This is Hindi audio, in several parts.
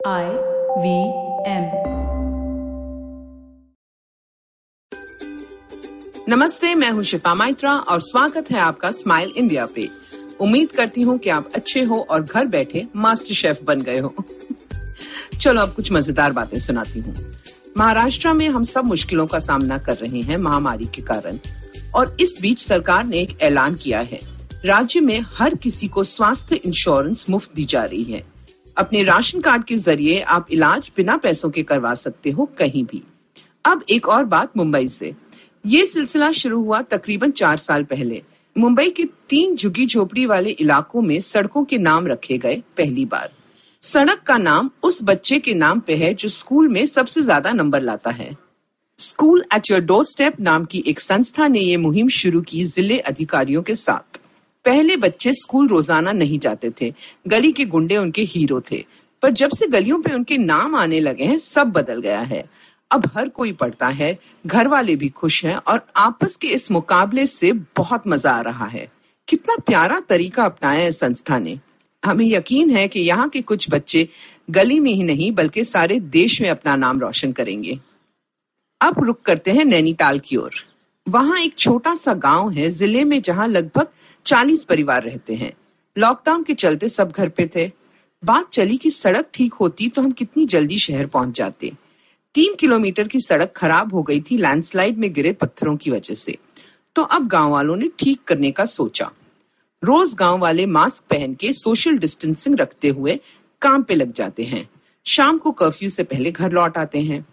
I वी एम नमस्ते, मैं हूँ शिफा माइत्रा और स्वागत है आपका स्माइल इंडिया पे। उम्मीद करती हूँ कि आप अच्छे हो और घर बैठे मास्टर शेफ बन गए हो। चलो, अब कुछ मज़ेदार बातें सुनाती हूँ। महाराष्ट्र में हम सब मुश्किलों का सामना कर रहे हैं महामारी के कारण, और इस बीच सरकार ने एक ऐलान किया है। राज्य में हर किसी को स्वास्थ्य इंश्योरेंस मुफ़्त दी जा रही है। अपने राशन कार्ड के ज़रिए आप इलाज बिना पैसों के करवा सकते हो कहीं भी। अब एक और बात मुंबई से। ये सिलसिला शुरू हुआ तकरीबन चार साल पहले। मुंबई के तीन झुग्गी झोपड़ी वाले इलाकों में सड़कों के नाम रखे गए पहली बार। सड़क का नाम उस बच्चे के नाम पे है जो स्कूल में सबसे ज़्यादा नंबर लाता है। School at your doorstep नाम की एक संस्था ने ये मुहिम शुरू की ज़िले अधिकारियों के साथ। पहले बच्चे स्कूल रोज़ाना नहीं जाते थे। गली के गुंडे उनके हीरो थे। पर जब से गलियों पे उनके नाम आने लगे हैं, सब बदल गया है। अब हर कोई पढ़ता है घर वाले भी खुश हैं और आपस के इस मुकाबले से बहुत मज़ा आ रहा है। कितना प्यारा तरीका अपनाया है संस्था ने। हमें यकीन है कि यहाँ के कुछ बच्चे गली में ही नहीं, बल्कि सारे देश में अपना नाम रोशन करेंगे। अब रुक करते हैं नैनीताल की ओर। वहाँ एक छोटा सा गाँव है, ज़िले में जहाँ लगभग चालीस परिवार रहते हैं। लॉकडाउन के चलते सब घर पे थे। बात चली कि सड़क ठीक होती तो हम कितनी जल्दी शहर पहुँच जाते। तीन किलोमीटर की सड़क खराब हो गई थी लैंडस्लाइड में गिरे पत्थरों की वजह से। तो अब गाँव वालों ने ठीक करने का सोचा। रोज गाँव वाले मास्क पहन के सोशल डिस्टेंसिंग रखते हुए काम पे लग जाते हैं। शाम को कर्फ्यू से पहले घर लौट आते हैं।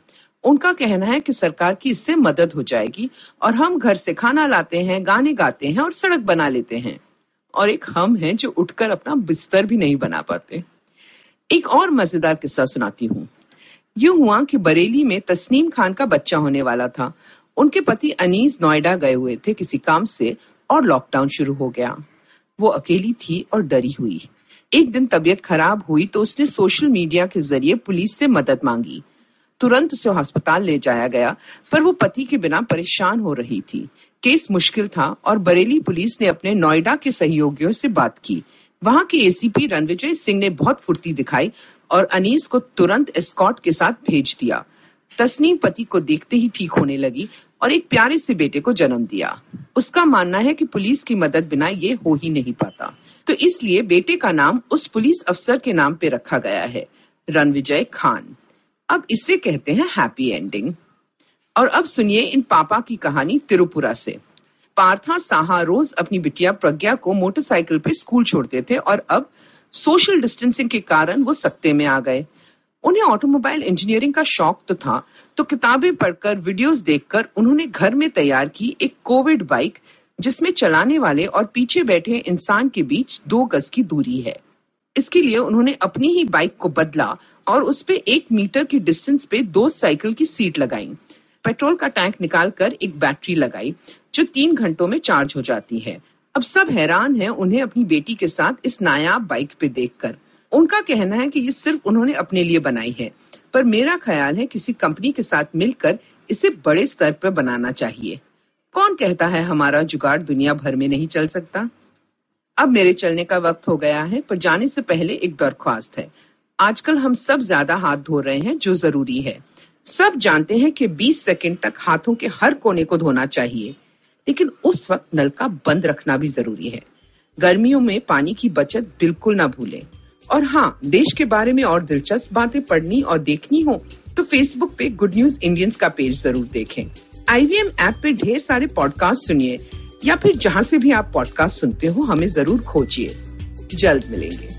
उनका कहना है कि सरकार की इससे मदद हो जाएगी और हम घर से खाना लाते हैं, गाने गाते हैं और सड़क बना लेते हैं। और एक हम हैं जो उठकर अपना बिस्तर भी नहीं बना पाते। एक और मज़ेदार किस्सा सुनाती हूँ। यूँ हुआ कि बरेली में तस्नीम खान का बच्चा होने वाला था। उनके पति अनीस नोएडा गए हुए थे किसी काम से और लॉकडाउन शुरू हो गया। वो अकेली थी और डरी हुई। एक दिन तबीयत खराब हुई तो उसने सोशल मीडिया के ज़रिए पुलिस से मदद मांगी। तुरंत उसे अस्पताल ले जाया गया, पर वो पति के बिना परेशान हो रही थी। केस मुश्किल था और बरेली पुलिस ने अपने नोएडा के सहयोगियों से बात की। वहाँ के एसीपी रणविजय सिंह ने बहुत फुर्ती दिखाई और अनीस को तुरंत एस्कॉट के साथ भेज दिया। तस्नीम पति को देखते ही ठीक होने लगी और एक प्यारे से बेटे को जन्म दिया। उसका मानना है कि पुलिस की मदद बिना ये हो ही नहीं पाता। तो इसलिए बेटे का नाम उस पुलिस अफसर के नाम पे रखा गया है, रणविजय खान। अब इसे कहते हैं हैप्पी एंडिंग और अब सुनिए इन पापा की कहानी तिरुपुरा से। पार्था साहा रोज अपनी बिटिया प्रज्ञा को मोटरसाइकिल पे स्कूल छोड़ते थे और अब सोशल डिस्टेंसिंग के कारण वो सकते में आ गए। उन्हें ऑटोमोबाइल इंजीनियरिंग का शौक तो था तो किताबें पढ़कर वीडियोस देखकर उन्होंने घर में तैयार की एक कोविड बाइक जिसमें चलाने वाले और पीछे बैठे इंसान के बीच दो गज की दूरी है। इसके लिए उन्होंने अपनी ही बाइक को बदला और उस पे एक मीटर की डिस्टेंस पे दो साइकिल की सीट लगाई। पेट्रोल का टैंक निकालकर एक बैटरी लगाई, जो तीन घंटों में चार्ज हो जाती है। अब सब हैरान हैं उन्हें अपनी बेटी के साथ इस नायाब बाइक पे देखकर। उनका कहना है कि ये सिर्फ़ उन्होंने अपने लिए बनाई है, पर मेरा ख्याल है किसी कंपनी के साथ मिलकर इसे बड़े स्तर पर बनाना चाहिए। कौन कहता है हमारा जुगाड़ दुनिया भर में नहीं चल सकता? अब मेरे चलने का वक्त हो गया है, पर जाने से पहले एक दरख्वास्त है। आजकल हम सब ज़्यादा हाथ धो रहे हैं, जो ज़रूरी है। सब जानते हैं कि 20 सेकंड तक हाथों के हर कोने को धोना चाहिए, लेकिन उस वक्त नल का बंद रखना भी ज़रूरी है। गर्मियों में पानी की बचत बिल्कुल ना भूलें। और हाँ देश के बारे में और दिलचस्प बातें पढ़नी और देखनी हो तो फेसबुक पे गुड न्यूज़ इंडियंस का पेज ज़रूर देखें। आईवीएम ऐप पे ढेर सारे पॉडकास्ट सुनिए। या फिर जहाँ से भी आप पॉडकास्ट सुनते हो हमें ज़रूर खोजिए। जल्द मिलेंगे।